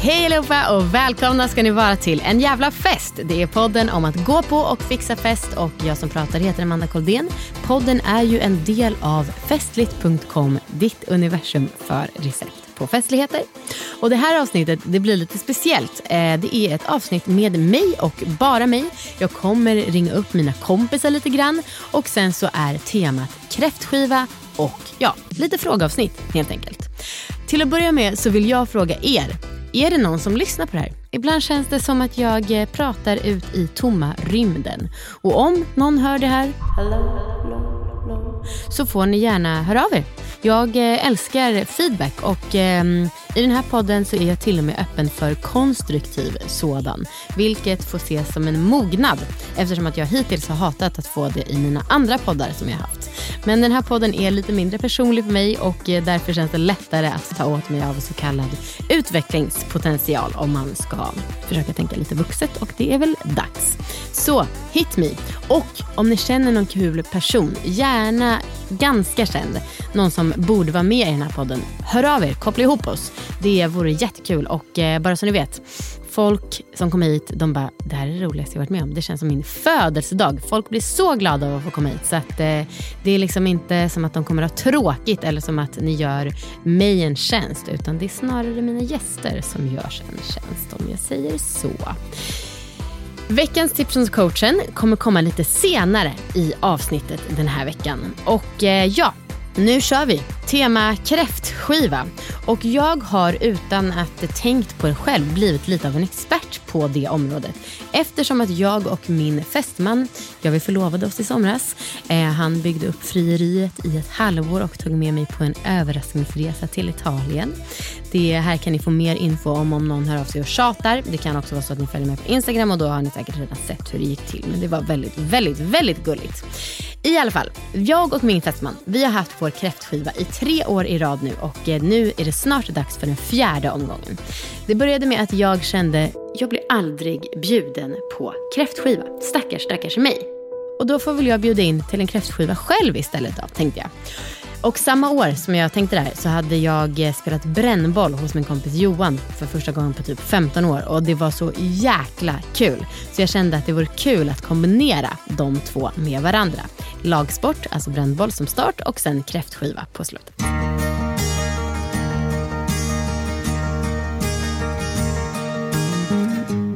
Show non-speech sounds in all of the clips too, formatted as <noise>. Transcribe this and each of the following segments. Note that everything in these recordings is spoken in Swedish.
Hej allihopa och välkomna ska ni vara till En jävla fest. Det är podden om att gå på och fixa fest och jag som pratar heter Amanda Koldén. Podden är ju en del av festligt.com, ditt universum för recept på festligheter. Och det här avsnittet det blir lite speciellt. Eh, det är ett avsnitt med mig och bara mig. Jag kommer ringa upp mina kompisar lite grann och sen så är temat kräftskiva och ja, lite frågeavsnitt helt enkelt. Till att börja med så vill jag fråga er. Är det någon som lyssnar på det här? Ibland känns det som att jag eh, pratar ut i tomma rymden. Och om någon hör det här, hello, hello, hello, så får ni gärna höra av er. Jag eh, älskar feedback och ehm, i den här podden så är jag till och med öppen för konstruktiv sådan. Vilket får ses som en mognad eftersom att jag hittills har hatat att få det i mina andra poddar som jag haft. Men den här podden är lite mindre personlig för mig och eh, därför känns det lättare att ta åt mig av så kallad utvecklingspotential om man ska försöka tänka lite vuxet och det är väl dags. Så hit me! Och om ni känner någon kul person, gärna ganska känd, någon som borde vara med i den här podden, hör av er, koppla ihop oss. Det vore jättekul och eh, bara så ni vet, folk som kommer hit, de bara, det här är det roligaste jag varit med om. Det känns som min födelsedag. Folk blir så glada av att få komma hit. Så att, eh, det är liksom inte som att de kommer att ha tråkigt eller som att ni gör mig en tjänst. Utan det är snarare mina gäster som görs en tjänst om jag säger så. Veckans tips från coachen kommer komma lite senare i avsnittet den här veckan. Och eh, ja, nu kör vi. Tema kräftskiva. Och jag har utan att tänkt på det själv blivit lite av en expert på det området. Eftersom att jag och min fästman, jag vi förlovade oss i somras, eh, han byggde upp frieriet i ett halvår och tog med mig på en överraskningsresa till Italien. Det här kan ni få mer info om om någon hör av sig och tjatar. Det kan också vara så att ni följer med på Instagram och då har ni säkert redan sett hur det gick till. Men det var väldigt, väldigt, väldigt gulligt. I alla fall, jag och min fästman, vi har haft vår kräftskiva i tre år i rad nu och eh, nu är det snart dags för den fjärde omgången. Det började med att jag kände, jag blir aldrig bjuden på kräftskiva. Stackars, stackars mig. Och då får väl jag bjuda in till en kräftskiva själv istället då, tänkte jag. Och samma år som jag tänkte det här så hade jag eh, spelat brännboll hos min kompis Johan för första gången på typ 15 år och det var så jäkla kul. Så jag kände att det vore kul att kombinera de två med varandra. Lagsport, alltså brännboll som start och sen kräftskiva på slutet.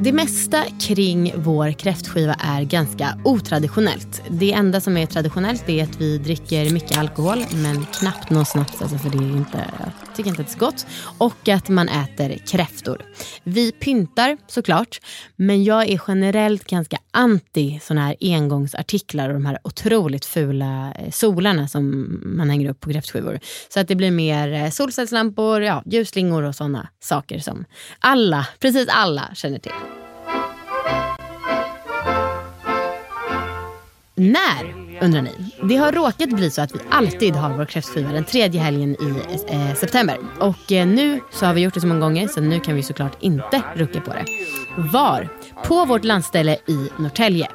Det mesta kring vår kräftskiva är ganska otraditionellt. Det enda som är traditionellt är att vi dricker mycket alkohol men knappt någon snaps, alltså för det är inte, tycker inte att det är så gott. Och att man äter kräftor. Vi pyntar såklart, men jag är generellt ganska anti såna här engångsartiklar och de här otroligt fula eh, solarna som man hänger upp på kräftskivor. Så att det blir mer eh, solcellslampor, ja, ljusslingor och såna saker som alla, precis alla känner till. När, undrar ni? Det har råkat bli så att vi alltid har vår kräftskiva den tredje helgen i eh, september. Och eh, nu så har vi gjort det så många gånger så nu kan vi såklart inte rucka på det. Var? På vårt landställe i Norrtälje.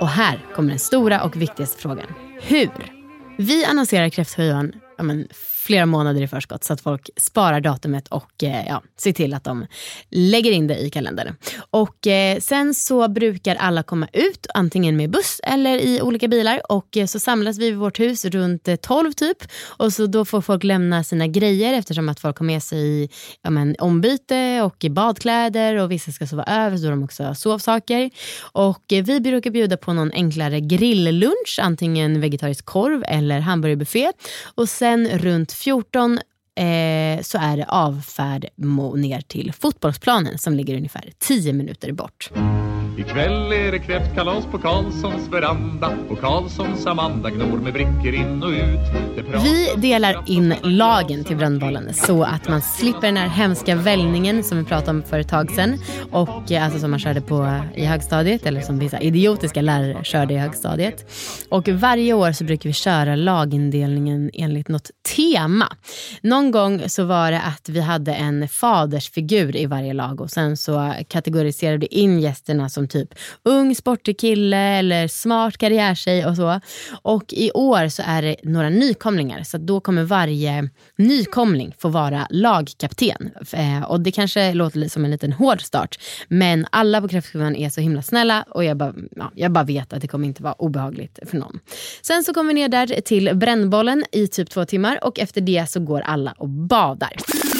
Och här kommer den stora och viktigaste frågan. Hur? Vi annonserar kräftskivan ja, men, flera månader i förskott så att folk sparar datumet och eh, ja, ser till att de lägger in det i kalendern. Och eh, sen så brukar alla komma ut antingen med buss eller i olika bilar och eh, så samlas vi vid vårt hus runt eh, 12 typ och så då får folk lämna sina grejer eftersom att folk har med sig ja, men, ombyte och badkläder och vissa ska sova över så då har de också sovsaker. Och eh, vi brukar bjuda på någon enklare grilllunch, antingen vegetarisk korv eller hamburgerbuffé. Och sen runt 14 eh, så är det avfärd ner till fotbollsplanen som ligger ungefär 10 minuter bort. Ikväll är det kräftkalas på Karlssons veranda och Karlssons Amanda gnor med brickor in och ut. Vi delar in lagen till brännbollen så att man slipper den här hemska vällningen som vi pratade om för ett tag sedan och eh, alltså som man körde på i högstadiet eller som vissa idiotiska lärare körde i högstadiet. Och varje år så brukar vi köra lagindelningen enligt något tema. Någon gång så var det att vi hade en fadersfigur i varje lag och sen så kategoriserade vi in gästerna som som typ ung sportig kille eller smart karriärtjej och så. Och i år så är det några nykomlingar så då kommer varje nykomling få vara lagkapten. Eh, och det kanske låter som en liten hård start men alla på Kräftskivan är så himla snälla och jag bara, ja, jag bara vet att det kommer inte vara obehagligt för någon. Sen så kommer vi ner där till brännbollen i typ två timmar och efter det så går alla och badar.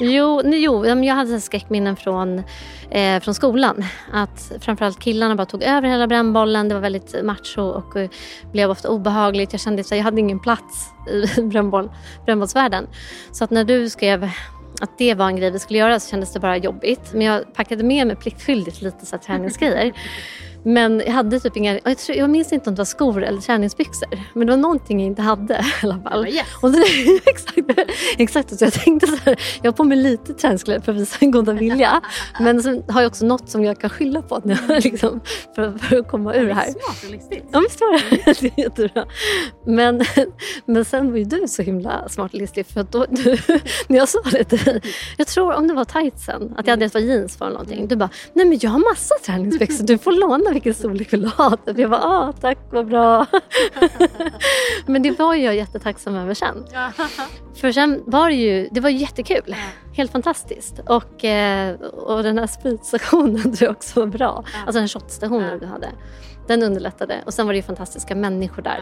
Jo, jo jag hade skräckminnen från, eh, från skolan. Att framförallt killarna bara tog över hela brännbollen. Det var väldigt macho och eh, blev ofta obehagligt. Jag kände att jag hade ingen plats i <laughs> brännboll, brännbollsvärlden. Så att när du skrev att det var en grej vi skulle göra så kändes det bara jobbigt. Men jag packade med mig pliktskyldigt lite så träningsgrejer. <laughs> Men jag hade typ inga, jag, tror, jag minns inte om det var skor eller träningsbyxor. Men det var någonting jag inte hade i alla fall. Yes. Och så, <laughs> exakt, exakt, så jag tänkte så här, jag har på mig lite träningskläder för att visa en goda vilja. Men sen har jag också något som jag kan skylla på när jag, liksom, för, för, att komma ur det här. Smart och listigt. Ja visst var det. <laughs> det är jättebra. Men, men sen var ju du så himla smart och listig. För att då, du, <laughs> när jag sa det till dig, jag tror om det var tightsen, att jag hade ett par jeans för någonting. Du bara, nej men jag har massa träningsbyxor, du får låna vilken storlek vill du ha? Jag bara, ah, tack vad bra. <laughs> Men det var jag jättetacksam över sen. <laughs> För sen var det ju, det var jättekul. Helt fantastiskt. Och, eh, och den här spritstationen tror jag också var bra. Alltså den shotstationen du hade. Den underlättade. Och sen var det ju fantastiska människor där.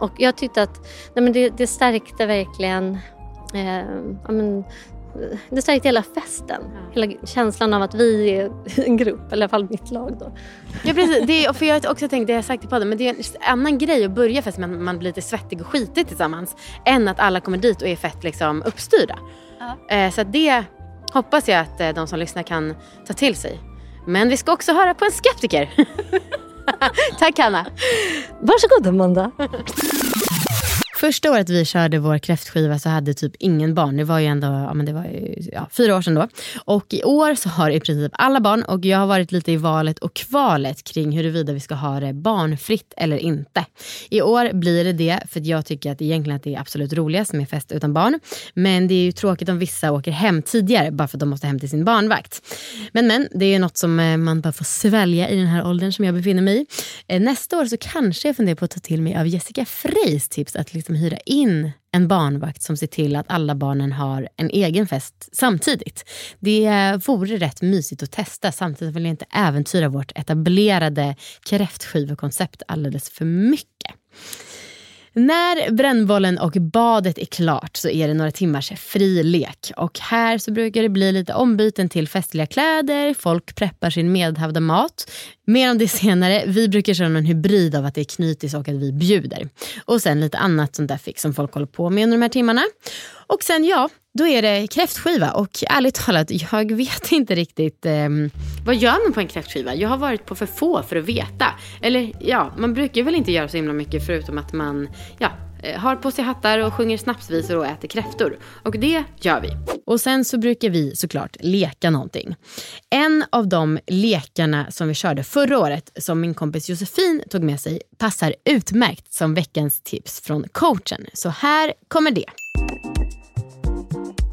Och jag tyckte att nej men det, det stärkte verkligen eh, ja men, det stärkte hela festen. Hela känslan av att vi är <laughs> en grupp, eller i alla fall mitt lag då. Ja precis, det är, för jag har också tänkt, det har jag sagt i podden, men det är en annan grej att börja fest med att man blir lite svettig och skitig tillsammans. Än att alla kommer dit och är fett liksom uppstyrda. Ja. Eh, så det hoppas jag att eh, de som lyssnar kan ta till sig. Men vi ska också höra på en skeptiker. <laughs> Tack Hanna. Varsågod Amanda. Första året vi körde vår kräftskiva så hade typ ingen barn. Det var ju ändå ja, men det var ju, ja, fyra år sedan då. Och i år så har i princip alla barn och jag har varit lite i valet och kvalet kring huruvida vi ska ha det barnfritt eller inte. I år blir det det för jag tycker att egentligen att det är absolut roligast med fest utan barn. Men det är ju tråkigt om vissa åker hem tidigare bara för att de måste hem till sin barnvakt. Men men, det är något som eh, man bara får svälja i den här åldern som jag befinner mig i. Eh, nästa år så kanske jag funderar på att ta till mig av Jessica Freys tips att liksom hyra in en barnvakt som ser till att alla barnen har en egen fest samtidigt. Det vore rätt mysigt att testa samtidigt vill jag inte äventyra vårt etablerade kräftskivekoncept alldeles för mycket. När brännbollen och badet är klart så är det några timmars fri lek. Och här så brukar det bli lite ombyten till festliga kläder, folk preppar sin medhavda mat. Mer om det senare. Vi brukar köra en hybrid av att det är knytis och att vi bjuder. Och sen lite annat sånt där fix som folk håller på med under de här timmarna. Och sen ja, då är det kräftskiva och ärligt talat, jag vet inte riktigt eh, vad gör man på en kräftskiva? Jag har varit på för få för att veta. Eller ja, man brukar väl inte göra så himla mycket förutom att man ja, eh, har på sig hattar och sjunger snapsvisor och äter kräftor. Och det gör vi. Och sen så brukar vi såklart leka någonting. En av de lekarna som vi körde förra året, som min kompis Josefin tog med sig, passar utmärkt som veckans tips från coachen. Så här kommer det.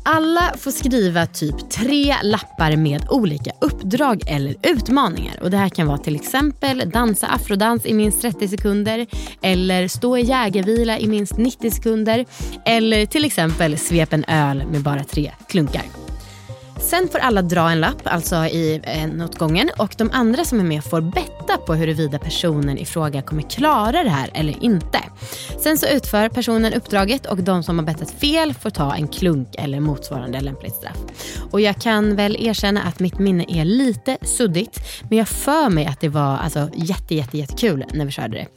Alla får skriva typ tre lappar med olika uppdrag eller utmaningar. Och Det här kan vara till exempel dansa afrodans i minst 30 sekunder eller stå i jägarvila i minst 90 sekunder eller till exempel svep en öl med bara tre klunkar. Sen får alla dra en lapp, alltså i eh, en åt gången och de andra som är med får betta på huruvida personen i fråga kommer klara det här eller inte. Sen så utför personen uppdraget och de som har bettat fel får ta en klunk eller motsvarande lämpligt straff. Och jag kan väl erkänna att mitt minne är lite suddigt men jag för mig att det var alltså, jätte, jätte, jättekul när vi körde det.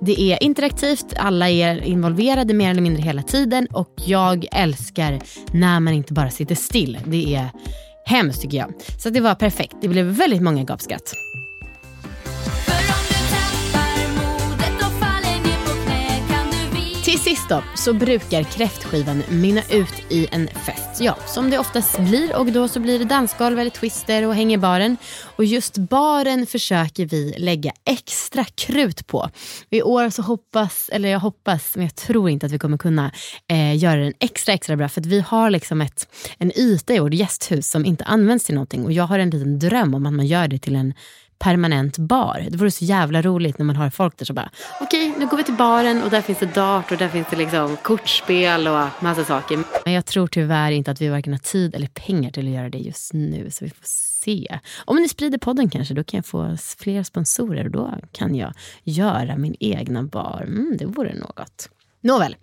Det är interaktivt, alla är involverade mer eller mindre hela tiden och jag älskar när man inte bara sitter still. Det är hemskt tycker jag. Så det var perfekt. Det blev väldigt många gapskratt. Till sist då, så brukar kräftskivan mynna ut i en fest. Ja, som det oftast blir och då så blir det dansgolv eller twister och hängebaren. Och just baren försöker vi lägga extra krut på. I år så hoppas, eller jag hoppas, men jag tror inte att vi kommer kunna eh, göra den extra extra bra för att vi har liksom ett, en yta i vårt gästhus som inte används till någonting och jag har en liten dröm om att man gör det till en permanent bar. Det vore så jävla roligt när man har folk där som bara, okej okay, nu går vi till baren och där finns det dart och där finns det liksom kortspel och massa saker. Men jag tror tyvärr inte att vi varken har tid eller pengar till att göra det just nu. Så vi får se. Om ni sprider podden kanske, då kan jag få fler sponsorer och då kan jag göra min egna bar. Mm, det vore något. Nåväl,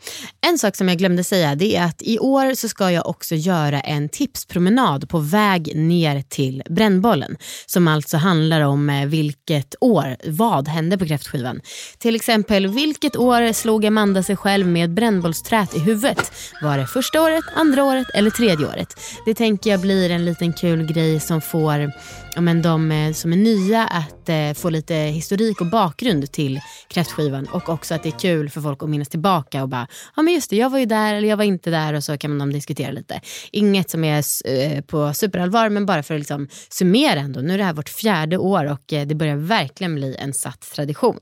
en sak som jag glömde säga det är att i år så ska jag också göra en tipspromenad på väg ner till Brännbollen. Som alltså handlar om eh, vilket år, vad hände på kräftskivan. Till exempel, vilket år slog Amanda sig själv med brännbollsträt i huvudet? Var det första året, andra året eller tredje året? Det tänker jag blir en liten kul grej som får ja, men de eh, som är nya att eh, få lite historik och bakgrund till kräftskivan och också att det är kul för folk att minnas tillbaka och bara, ja men just det, jag var ju där eller jag var inte där och så kan de diskutera lite. Inget som är eh, på superallvar men bara för att liksom summera ändå. Nu är det här vårt fjärde år och eh, det börjar verkligen bli en satt tradition.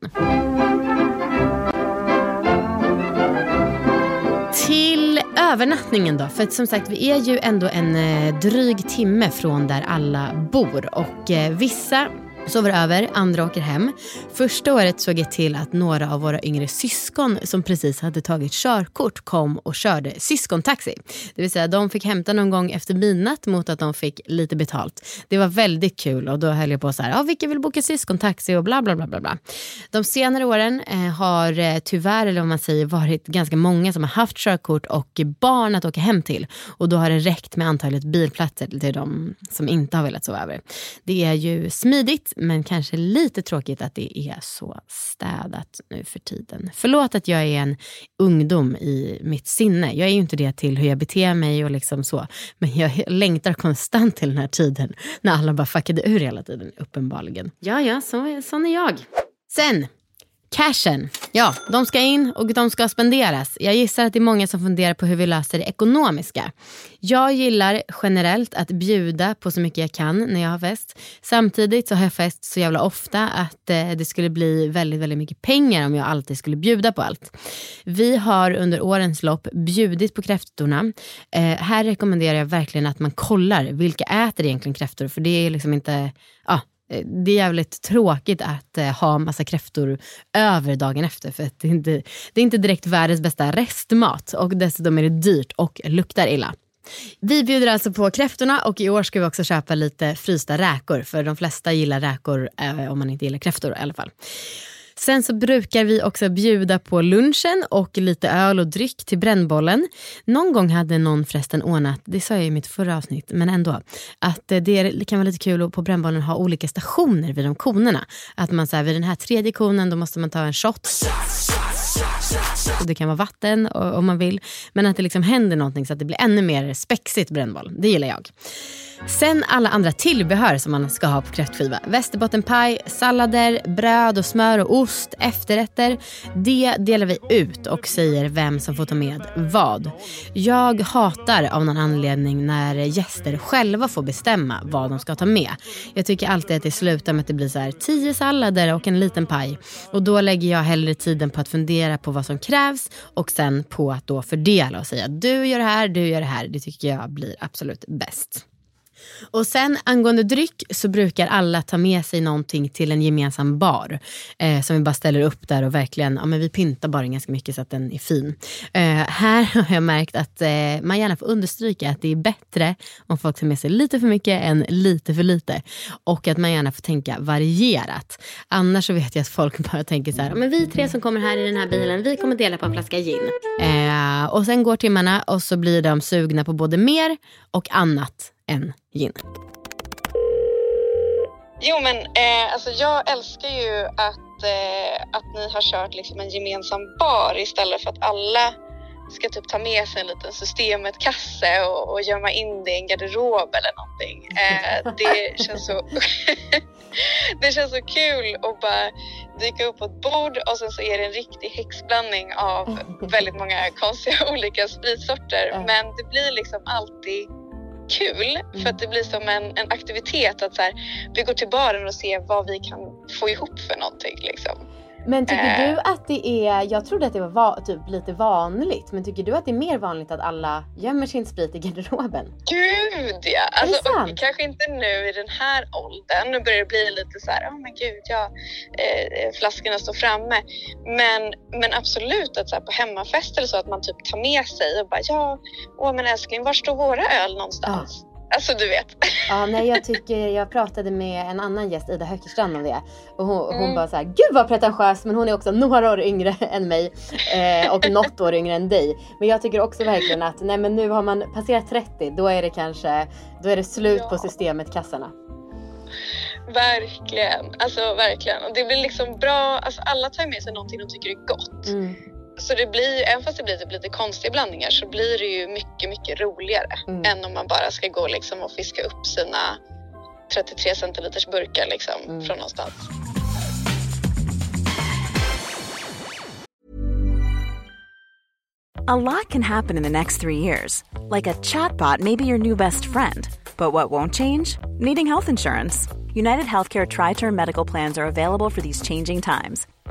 Övernattningen då. För som sagt, vi är ju ändå en eh, dryg timme från där alla bor. Och eh, vissa sover över, andra åker hem. Första året såg jag till att några av våra yngre syskon som precis hade tagit körkort kom och körde syskontaxi. Det vill säga de fick hämta någon gång efter midnatt mot att de fick lite betalt. Det var väldigt kul och då höll jag på så här, ja, vilka vill boka syskontaxi och bla bla bla. bla, bla. De senare åren eh, har eh, tyvärr, eller vad man säger, varit ganska många som har haft körkort och barn att åka hem till. Och då har det räckt med antalet bilplatser till de som inte har velat sova över. Det är ju smidigt men kanske lite tråkigt att det är så städat nu för tiden. Förlåt att jag är en ungdom i mitt sinne. Jag är ju inte det till hur jag beter mig och liksom så. Men jag längtar konstant till den här tiden när alla bara fuckade ur hela tiden, uppenbarligen. Ja, ja, så, sån är jag. Sen Cashen, ja, de ska in och de ska spenderas. Jag gissar att det är många som funderar på hur vi löser det ekonomiska. Jag gillar generellt att bjuda på så mycket jag kan när jag har fest. Samtidigt så har jag fest så jävla ofta att eh, det skulle bli väldigt, väldigt mycket pengar om jag alltid skulle bjuda på allt. Vi har under årens lopp bjudit på kräftorna. Eh, här rekommenderar jag verkligen att man kollar vilka äter egentligen kräftor för det är liksom inte, ja, Eh, det är jävligt tråkigt att eh, ha massa kräftor över dagen efter för det är, inte, det är inte direkt världens bästa restmat och dessutom är det dyrt och luktar illa. Vi bjuder alltså på kräftorna och i år ska vi också köpa lite frysta räkor för de flesta gillar räkor eh, om man inte gillar kräftor i alla fall. Sen så brukar vi också bjuda på lunchen och lite öl och dryck till brännbollen. Någon gång hade någon förresten ordnat, det sa jag i mitt förra avsnitt, men ändå, att det kan vara lite kul att på brännbollen ha olika stationer vid de konerna. Att man så här, vid den här tredje konen då måste man ta en shot. Det kan vara vatten om man vill. Men att det liksom händer någonting så att det blir ännu mer spexigt brännboll. Det gillar jag. Sen alla andra tillbehör som man ska ha på kräftskiva. Västerbottenpaj, sallader, bröd och smör och ost, efterrätter. Det delar vi ut och säger vem som får ta med vad. Jag hatar av någon anledning när gäster själva får bestämma vad de ska ta med. Jag tycker alltid att det slutar med att det blir så här tio sallader och en liten paj. Och då lägger jag hellre tiden på att fundera fundera på vad som krävs och sen på att då fördela och säga du gör det här, du gör det här. Det tycker jag blir absolut bäst. Och sen angående dryck så brukar alla ta med sig någonting till en gemensam bar. Eh, som vi bara ställer upp där och verkligen, ja men vi pyntar baren ganska mycket så att den är fin. Eh, här <laughs> har jag märkt att eh, man gärna får understryka att det är bättre om folk tar med sig lite för mycket än lite för lite. Och att man gärna får tänka varierat. Annars så vet jag att folk <laughs> bara tänker så här, men vi tre som kommer här i den här bilen, vi kommer dela på en flaska gin. Eh, och sen går timmarna och så blir de sugna på både mer och annat än gin. Jo men eh, alltså jag älskar ju att, eh, att ni har kört liksom en gemensam bar istället för att alla ska typ ta med sig en liten systemet-kasse och, och gömma in det i en garderob eller någonting. Eh, det <laughs> känns så <laughs> det känns så kul att bara dyka upp på ett bord och sen så är det en riktig häxblandning av väldigt många konstiga <laughs> olika spritsorter. Men det blir liksom alltid kul för att det blir som en, en aktivitet att så här, vi går till baren och ser vad vi kan få ihop för någonting liksom. Men tycker Eh. du att det är, jag trodde att det var va, typ lite vanligt, men tycker du att det är mer vanligt att alla gömmer sin sprit i garderoben? Gud ja! Alltså, och kanske inte nu i den här åldern. Nu börjar det bli lite så här, oh men gud, ja, eh, flaskorna står framme. Men, men absolut att så här, på hemmafest eller så att man typ tar med sig och bara, ja, åh men älskling, var står våra öl någonstans? Alltså du vet. Ja, nej jag <laughs> tycker, jag pratade med en annan gäst, Ida Höckerstrand om det. Och hon, hon Mm. bara så här, gud vad pretentiös, men hon är också några år yngre än mig. Eh, och något år yngre än dig. Men jag tycker också verkligen att, nej men nu har man passerat 30, då är det kanske, då är det slut på Ja. systemet kassarna. Verkligen, alltså verkligen. Och det blir liksom bra, alltså alla tar med sig någonting de tycker är gott. Mm. Så det blir, även fast det blir typ lite konstiga blandningar så blir det ju mycket, mycket roligare Mm. än om man bara ska gå liksom och fiska upp sina 33 centiliters burkar liksom Mm. från någonstans. A lot can happen in the next three years. Like a chatbot may be your new best friend. But what won't change? Needing health insurance. United Healthcare Tri Term Medical Plans are available for these changing times.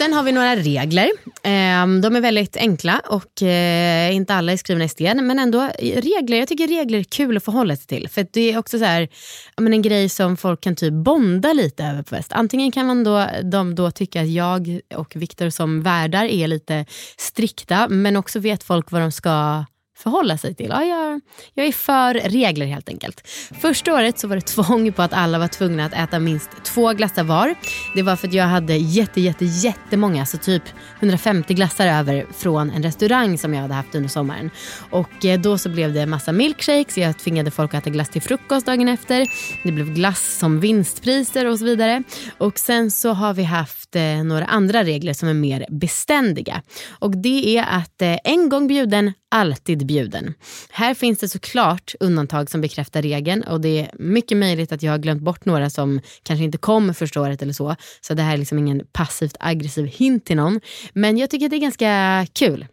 Sen har vi några regler. Ehm, de är väldigt enkla och eh, inte alla är skrivna i sten. Men ändå regler. Jag tycker regler är kul att förhålla sig till. För det är också så här, en grej som folk kan typ bonda lite över på fest. Antingen kan man då, de då tycka att jag och Viktor som värdar är lite strikta. Men också vet folk vad de ska förhålla sig till. Ja, jag, jag är för regler helt enkelt. Första året så var det tvång på att alla var tvungna att äta minst två glassar var. Det var för att jag hade jätte, jätte, jättemånga, så typ 150 glassar över från en restaurang som jag hade haft under sommaren. Och eh, då så blev det massa milkshakes, jag tvingade folk att äta glass till frukost dagen efter. Det blev glass som vinstpriser och så vidare. Och sen så har vi haft eh, några andra regler som är mer beständiga. Och det är att eh, en gång bjuden, alltid bjuden. Här finns det såklart undantag som bekräftar regeln och det är mycket möjligt att jag har glömt bort några som kanske inte kom första året eller så. Så det här är liksom ingen passivt aggressiv hint till någon. Men jag tycker att det är ganska kul.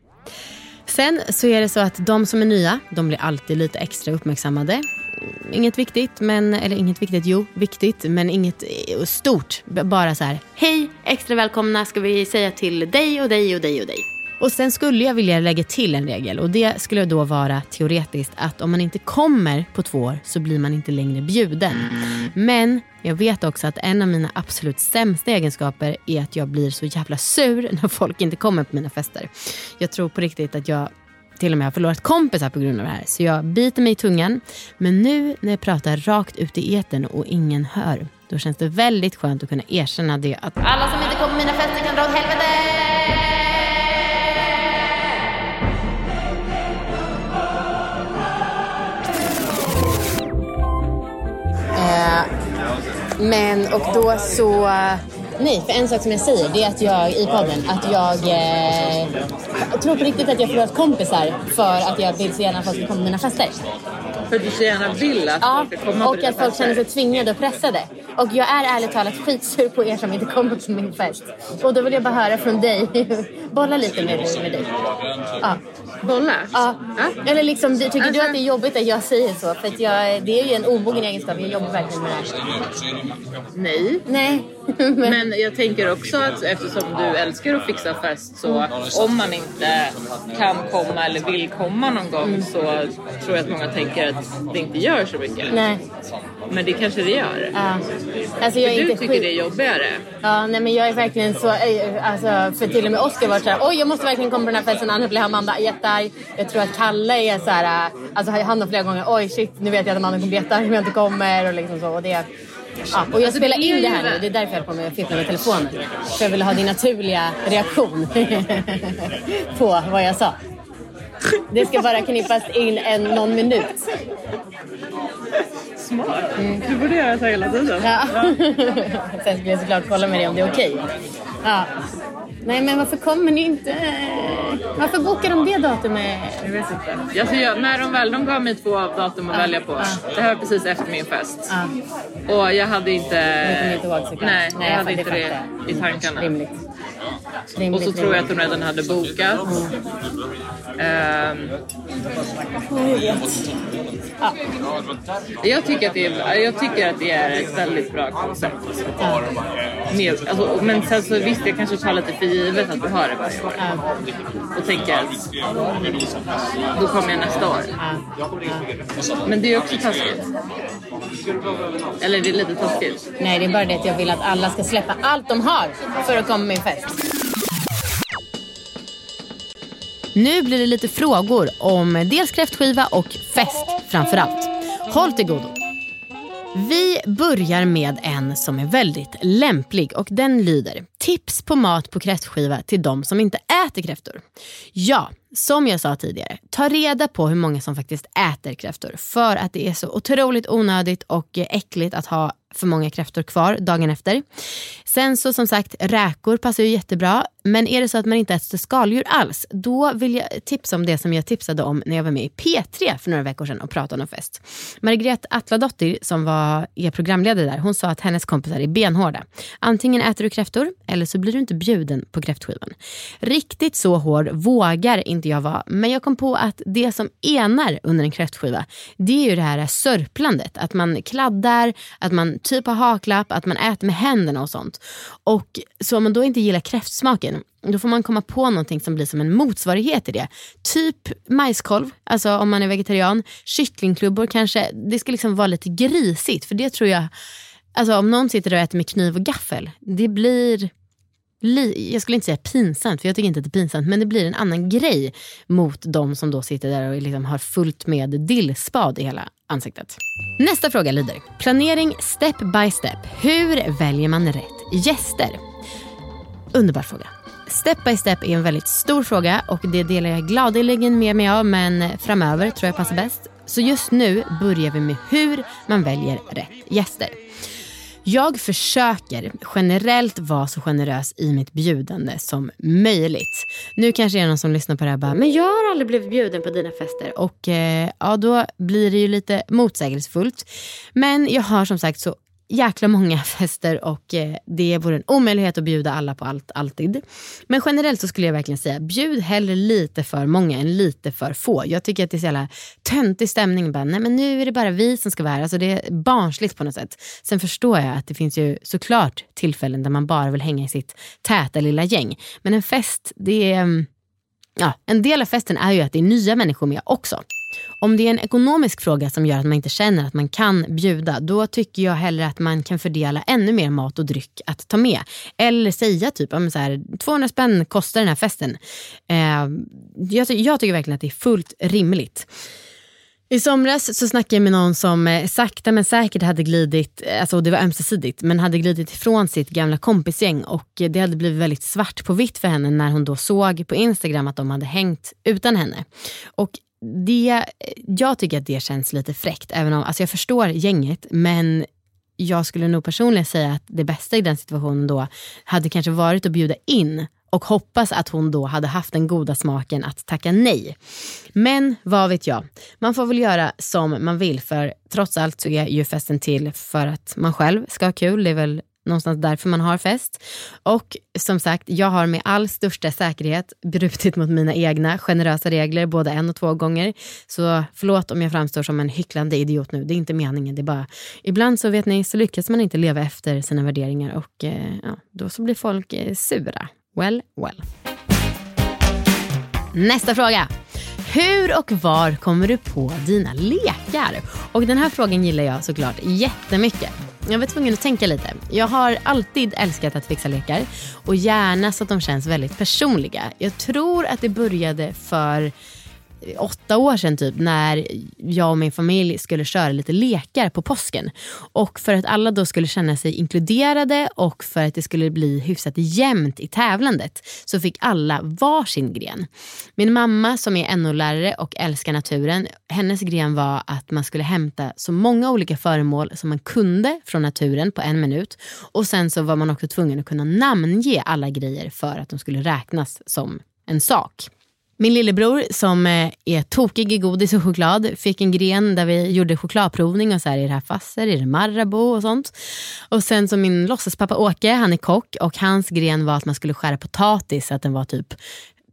Sen så är det så att de som är nya, de blir alltid lite extra uppmärksammade. Inget viktigt, men, eller inget viktigt, jo viktigt, men inget eh, stort. Bara så här, hej, extra välkomna ska vi säga till dig och dig och dig och dig. Och sen skulle jag vilja lägga till en regel och det skulle då vara teoretiskt att om man inte kommer på två år så blir man inte längre bjuden. Men jag vet också att en av mina absolut sämsta egenskaper är att jag blir så jävla sur <laughs> när folk inte kommer på mina fester. Jag tror på riktigt att jag till och med har förlorat kompisar på grund av det här. Så jag biter mig i tungan. Men nu när jag pratar rakt ut i etern och ingen hör, då känns det väldigt skönt att kunna erkänna det att alla som inte kommer på mina fester kan dra åt helvete. Eh, men och då så... Nej, för en sak som jag säger det är att jag i podden, att jag eh, tror på riktigt att jag förlorat kompisar för att jag vill så gärna att folk ska komma på mina fester. För du så gärna vill att Ja, folk ska komma på och dina att folk fester. känner sig tvingade och pressade. Och jag är ärligt talat skitsur på er som inte kommer på min fest. Och då vill jag bara höra från dig, <laughs> bolla lite med. Med dig. Ja. Bolla? Ja. Eller liksom, tycker du Alltså- att det är jobbigt att jag säger så? För att jag, det är ju en omogen egenskap, jag jobbar verkligen med det här. Nej. Nej. <laughs> Men jag tänker också att eftersom du älskar att fixa fest så om man inte kan komma eller vill komma någon gång så tror jag att många tänker att det inte gör så mycket. Nej. Men det kanske det gör. Ja. Alltså jag är du tycker skit- det är jobbigare. Ja, nej men jag är verkligen så, eh, alltså, för till och med Oscar var såhär, oj jag måste verkligen komma på den här festen annars blir Amanda jättearg. Jag tror att Kalle är såhär, eh, alltså han har flera gånger, oj shit nu vet jag att Amanda kommer bli jättearg om jag inte kommer och liksom så. Och, det, ja, och jag spelar in det här nu, det är därför jag håller på med att fippla med telefonen. För jag vill ha din naturliga reaktion <laughs> på vad jag sa. Det ska bara knippas in en någon minut. Smart. Du borde göra så här hela tiden. Ja. <laughs> Sen skulle jag såklart kolla med dig om det är okej. Ja. Nej men varför kommer ni inte? Varför bokar de det datumet? Jag vet inte. Alltså jag, när de väl, de gav mig två datum att välja på. Det här var precis efter min fest. Ja. Och jag hade inte... Kommer inte ihåg. Nej, Nej, jag jag hade inte det det i tankarna. Rimligt. Och så tror jag att de redan hade bokat. Ehm, jag, tycker att det är, jag tycker att det är ett väldigt bra koncept. Med, alltså, men sen så visst, jag kanske tar lite för givet att du har det varje år. Och tänker att då kommer jag nästa år. Men det är också taskigt. Eller det är lite taskigt. Nej det är bara det att jag vill att alla ska släppa allt de har för att komma med min fest. Nu blir det lite frågor om dels kräftskiva och fest framför allt. Håll till godo. Vi börjar med en som är väldigt lämplig och den lyder Tips på mat på kräftskiva till de som inte äter kräftor. Ja, som jag sa tidigare, ta reda på hur många som faktiskt äter kräftor för att det är så otroligt onödigt och äckligt att ha för många kräftor kvar dagen efter. Sen så som sagt, räkor passar ju jättebra. Men är det så att man inte äter skaldjur alls, då vill jag tipsa om det som jag tipsade om när jag var med i P3 för några veckor sedan och pratade om fest. Margrethe Atladottir som var er programledare där, hon sa att hennes kompisar är benhårda. Antingen äter du kräftor eller så blir du inte bjuden på kräftskivan. Riktigt så hård vågar inte jag vara, men jag kom på att det som enar under en kräftskiva, det är ju det här sörplandet. Att man kladdar, att man typ har haklapp, att man äter med händerna och sånt. Och så om man då inte gillar kräftsmaken, då får man komma på någonting som blir som en motsvarighet till det. Typ majskolv, alltså om man är vegetarian. Kycklingklubbor kanske. Det ska liksom vara lite grisigt, för det tror jag, alltså om någon sitter och äter med kniv och gaffel, det blir jag skulle inte säga pinsamt, för jag tycker inte att det är pinsamt, men det blir en annan grej mot de som då sitter där och liksom har fullt med dillspad i hela ansiktet. Nästa fråga lyder, planering step by step. Hur väljer man rätt gäster? Underbar fråga. Step by step är en väldigt stor fråga och det delar jag gladeligen med mig av men framöver tror jag passar bäst. Så just nu börjar vi med hur man väljer rätt gäster. Jag försöker generellt vara så generös i mitt bjudande som möjligt. Nu kanske det är någon som lyssnar på det här och bara, men jag har aldrig blivit bjuden på dina fester. Och eh, ja, då blir det ju lite motsägelsefullt. Men jag har som sagt så jäkla många <laughs> fester och eh, det vore en omöjlighet att bjuda alla på allt alltid. Men generellt så skulle jag verkligen säga bjud hellre lite för många än lite för få. Jag tycker att det är så jävla töntig stämning. Bara, Nej men nu är det bara vi som ska vara här. Alltså det är barnsligt på något sätt. Sen förstår jag att det finns ju såklart tillfällen där man bara vill hänga i sitt täta lilla gäng. Men en fest, det är, mm, ja, en del av festen är ju att det är nya människor med också. Om det är en ekonomisk fråga som gör att man inte känner att man kan bjuda, då tycker jag hellre att man kan fördela ännu mer mat och dryck att ta med. Eller säga typ, så här, 200 spänn kostar den här festen. Eh, jag, jag tycker verkligen att det är fullt rimligt. I somras så snackade jag med någon som eh, sakta men säkert hade glidit, eh, alltså det var ömsesidigt, men hade glidit ifrån sitt gamla kompisgäng och det hade blivit väldigt svart på vitt för henne när hon då såg på Instagram att de hade hängt utan henne. Och det, jag tycker att det känns lite fräckt, även om alltså jag förstår gänget, men jag skulle nog personligen säga att det bästa i den situationen då hade kanske varit att bjuda in och hoppas att hon då hade haft den goda smaken att tacka nej. Men vad vet jag, man får väl göra som man vill för trots allt så är ju festen till för att man själv ska ha kul. Det är väl någonstans därför man har fest. Och som sagt, jag har med all största säkerhet brutit mot mina egna generösa regler både en och två gånger. Så förlåt om jag framstår som en hycklande idiot nu. Det är inte meningen. Det är bara, ibland så vet ni, så lyckas man inte leva efter sina värderingar och eh, ja, då så blir folk eh, sura. Well, well. Nästa fråga. Hur och var kommer du på dina lekar? Och den här frågan gillar jag såklart jättemycket. Jag var tvungen att tänka lite. Jag har alltid älskat att fixa lekar och gärna så att de känns väldigt personliga. Jag tror att det började för åtta år sedan typ när jag och min familj skulle köra lite lekar på påsken. Och för att alla då skulle känna sig inkluderade och för att det skulle bli hyfsat jämnt i tävlandet så fick alla varsin gren. Min mamma som är NO-lärare och älskar naturen, hennes gren var att man skulle hämta så många olika föremål som man kunde från naturen på en minut. Och sen så var man också tvungen att kunna namnge alla grejer för att de skulle räknas som en sak. Min lillebror som eh, är tokig i godis och choklad fick en gren där vi gjorde chokladprovning och så här, är det här Fasser, är det Marabou och sånt. Och sen så min låtsaspappa Åke, han är kock och hans gren var att man skulle skära potatis så att den var typ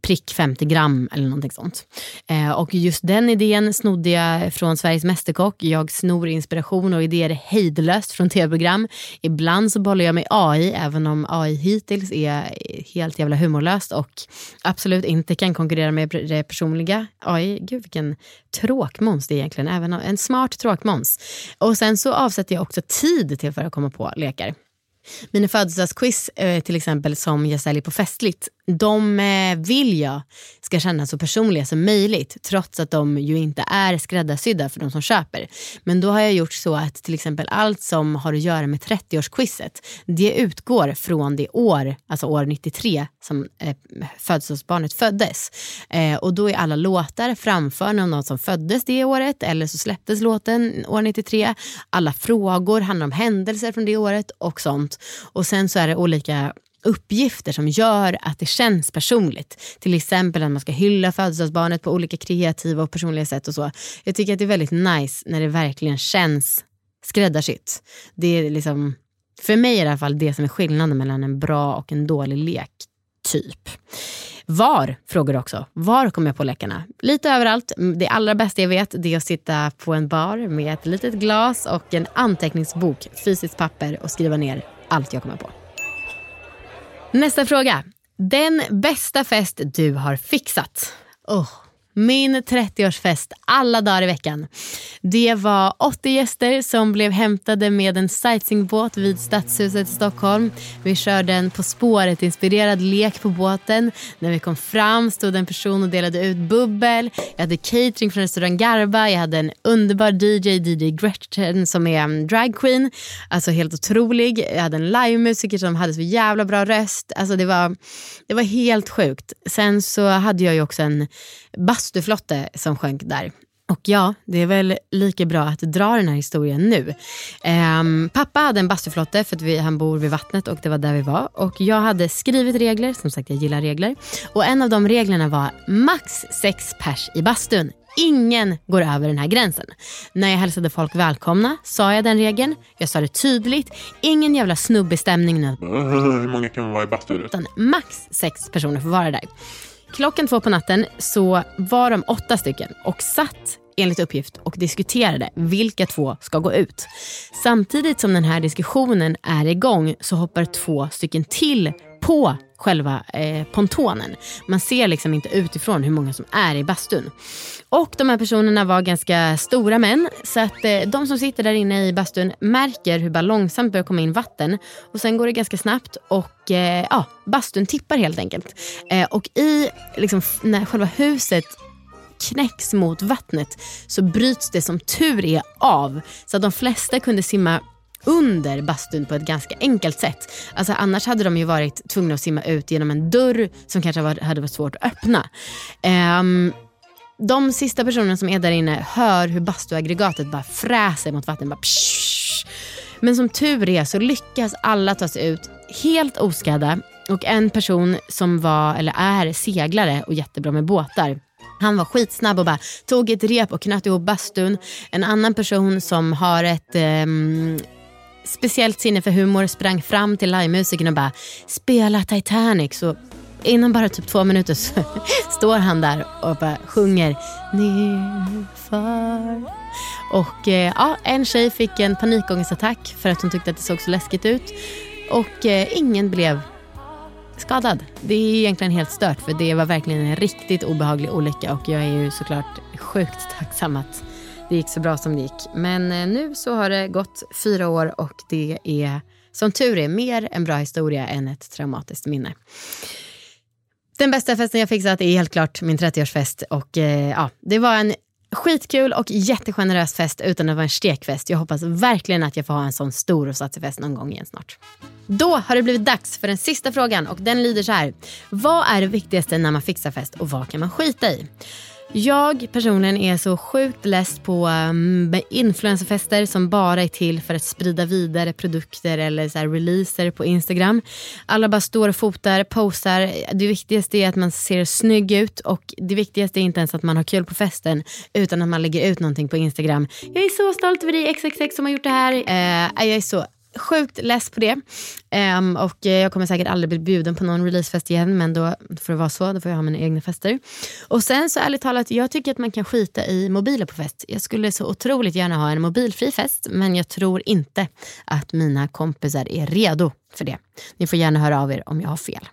prick 50 gram eller någonting sånt. Eh, och just den idén snodde jag från Sveriges Mästerkock. Jag snor inspiration och idéer hejdlöst från tv-program. Ibland så bollar jag med AI, även om AI hittills är helt jävla humorlöst och absolut inte kan konkurrera med det personliga. AI, gud vilken tråkmåns det är egentligen. Även en smart tråkmåns. Och sen så avsätter jag också tid till för att komma på lekar. Mina födelsedagsquiz eh, till exempel som jag säljer på Festligt de eh, vill jag ska kännas så personliga som möjligt trots att de ju inte är skräddarsydda för de som köper. Men då har jag gjort så att till exempel allt som har att göra med 30-årsquizet det utgår från det år, alltså år 93 som eh, födelsedagsbarnet föddes. Eh, och då är alla låtar framförda av någon som föddes det året eller så släpptes låten år 93. Alla frågor handlar om händelser från det året och sånt. Och sen så är det olika uppgifter som gör att det känns personligt. Till exempel att man ska hylla födelsedagsbarnet på olika kreativa och personliga sätt och så. Jag tycker att det är väldigt nice när det verkligen känns skräddarsytt. Det är liksom, för mig i alla fall det som är skillnaden mellan en bra och en dålig lek, typ. Var, frågar du också. Var kommer jag på läckarna? Lite överallt. Det allra bästa jag vet det är att sitta på en bar med ett litet glas och en anteckningsbok, fysiskt papper och skriva ner allt jag kommer på. Nästa fråga. Den bästa fest du har fixat? Oh, min 30-årsfest alla dagar i veckan. Det var 80 gäster som blev hämtade med en sightseeingbåt vid Stadshuset i Stockholm. Vi körde en På spåret-inspirerad lek på båten. När vi kom fram stod en person och delade ut bubbel. Jag hade catering från restaurang Garba. Jag hade en underbar DJ, DJ Gretchen som är mm, en dragqueen. Alltså helt otrolig. Jag hade en livemusiker som hade så jävla bra röst. Alltså det var, det var helt sjukt. Sen så hade jag ju också en bastuflotte som sjönk där. Och ja, det är väl lika bra att dra den här historien nu. Um, pappa hade en bastuflotte för att vi, han bor vid vattnet och det var där vi var. Och jag hade skrivit regler, som sagt jag gillar regler. Och en av de reglerna var max sex pers i bastun. Ingen går över den här gränsen. När jag hälsade folk välkomna sa jag den regeln. Jag sa det tydligt. Ingen jävla snubbig stämning nu. Hur många kan man vara i bastun? Max sex personer får vara där. Klockan två på natten så var de åtta stycken och satt enligt uppgift och diskuterade vilka två ska gå ut. Samtidigt som den här diskussionen är igång så hoppar två stycken till på själva eh, pontonen. Man ser liksom inte utifrån hur många som är i bastun. Och de här personerna var ganska stora män så att eh, de som sitter där inne i bastun märker hur bara långsamt börjar komma in vatten och sen går det ganska snabbt och eh, ja, bastun tippar helt enkelt. Eh, och i liksom, när själva huset knäcks mot vattnet så bryts det som tur är av så att de flesta kunde simma under bastun på ett ganska enkelt sätt. Alltså annars hade de ju varit tvungna att simma ut genom en dörr som kanske hade varit svårt att öppna. Um, de sista personerna som är där inne hör hur bastuaggregatet bara fräser mot vattnet. Bara Men som tur är så lyckas alla ta sig ut helt oskadda och en person som var eller är seglare och jättebra med båtar han var skitsnabb och bara tog ett rep och knöt ihop bastun. En annan person som har ett eh, speciellt sinne för humor sprang fram till livemusiken och bara spela Titanic. Så inom bara typ två minuter så <laughs> står han där och bara sjunger nerför. Och eh, ja, en tjej fick en panikångestattack för att hon tyckte att det såg så läskigt ut. Och eh, ingen blev skadad. Det är egentligen helt stört för det var verkligen en riktigt obehaglig olycka och jag är ju såklart sjukt <laughs> tacksam att det gick så bra som det gick. Men eh, nu så har det gått fyra år och det är som tur är mer en bra historia än ett traumatiskt minne. Den bästa festen jag fixat är helt klart min 30-årsfest och eh, ja, det var en skitkul och jättegenerös fest utan att vara en stekfest. Jag hoppas verkligen att jag får ha en sån stor och satsig fest någon gång igen snart. Då har det blivit dags för den sista frågan och den lyder så här. Vad är det viktigaste när man fixar fest och vad kan man skita i? Jag personligen är så sjukt less på um, influencerfester som bara är till för att sprida vidare produkter eller så releaser på Instagram. Alla bara står och fotar, postar. Det viktigaste är att man ser snygg ut och det viktigaste är inte ens att man har kul på festen utan att man lägger ut någonting på Instagram. Jag är så stolt över dig XXX som har gjort det här. Uh, jag är så sjukt less på det. Um, och eh, jag kommer säkert aldrig bli bjuden på någon releasefest igen men då får det vara så, då får jag ha mina egna fester. Och sen så ärligt talat, jag tycker att man kan skita i mobiler på fest. Jag skulle så otroligt gärna ha en mobilfri fest men jag tror inte att mina kompisar är redo för det. Ni får gärna höra av er om jag har fel.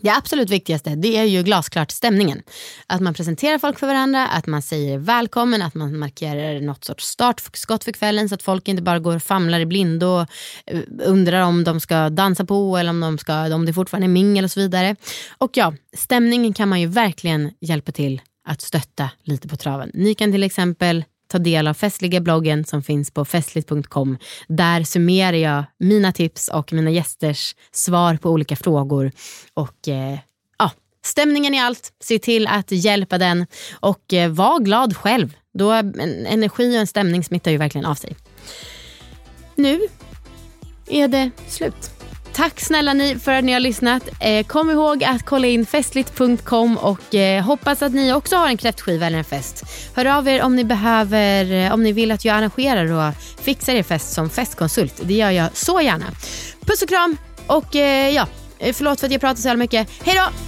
Det absolut viktigaste det är ju glasklart stämningen. Att man presenterar folk för varandra, att man säger välkommen, att man markerar något sorts startskott för kvällen så att folk inte bara går och famlar i blindo och eh, undrar om de ska dansa på eller om, de ska, om det fortfarande är mingel och så vidare. Och ja, stämningen kan man ju verkligen hjälpa till att stötta lite på traven. Ni kan till exempel ta del av festliga bloggen som finns på festligt.com. Där summerar jag mina tips och mina gästers svar på olika frågor. Och eh, ja, stämningen i allt, se till att hjälpa den och eh, var glad själv. Då, en energi och en stämning smittar ju verkligen av sig. Nu är det slut. Tack snälla ni för att ni har lyssnat. Eh, kom ihåg att kolla in festligt.com och eh, hoppas att ni också har en kräftskiva eller en fest. Hör av er om ni behöver, eh, om ni vill att jag arrangerar och fixar er fest som festkonsult. Det gör jag så gärna. Puss och kram och eh, ja, eh, förlåt för att jag pratar så jävla mycket. Hej då!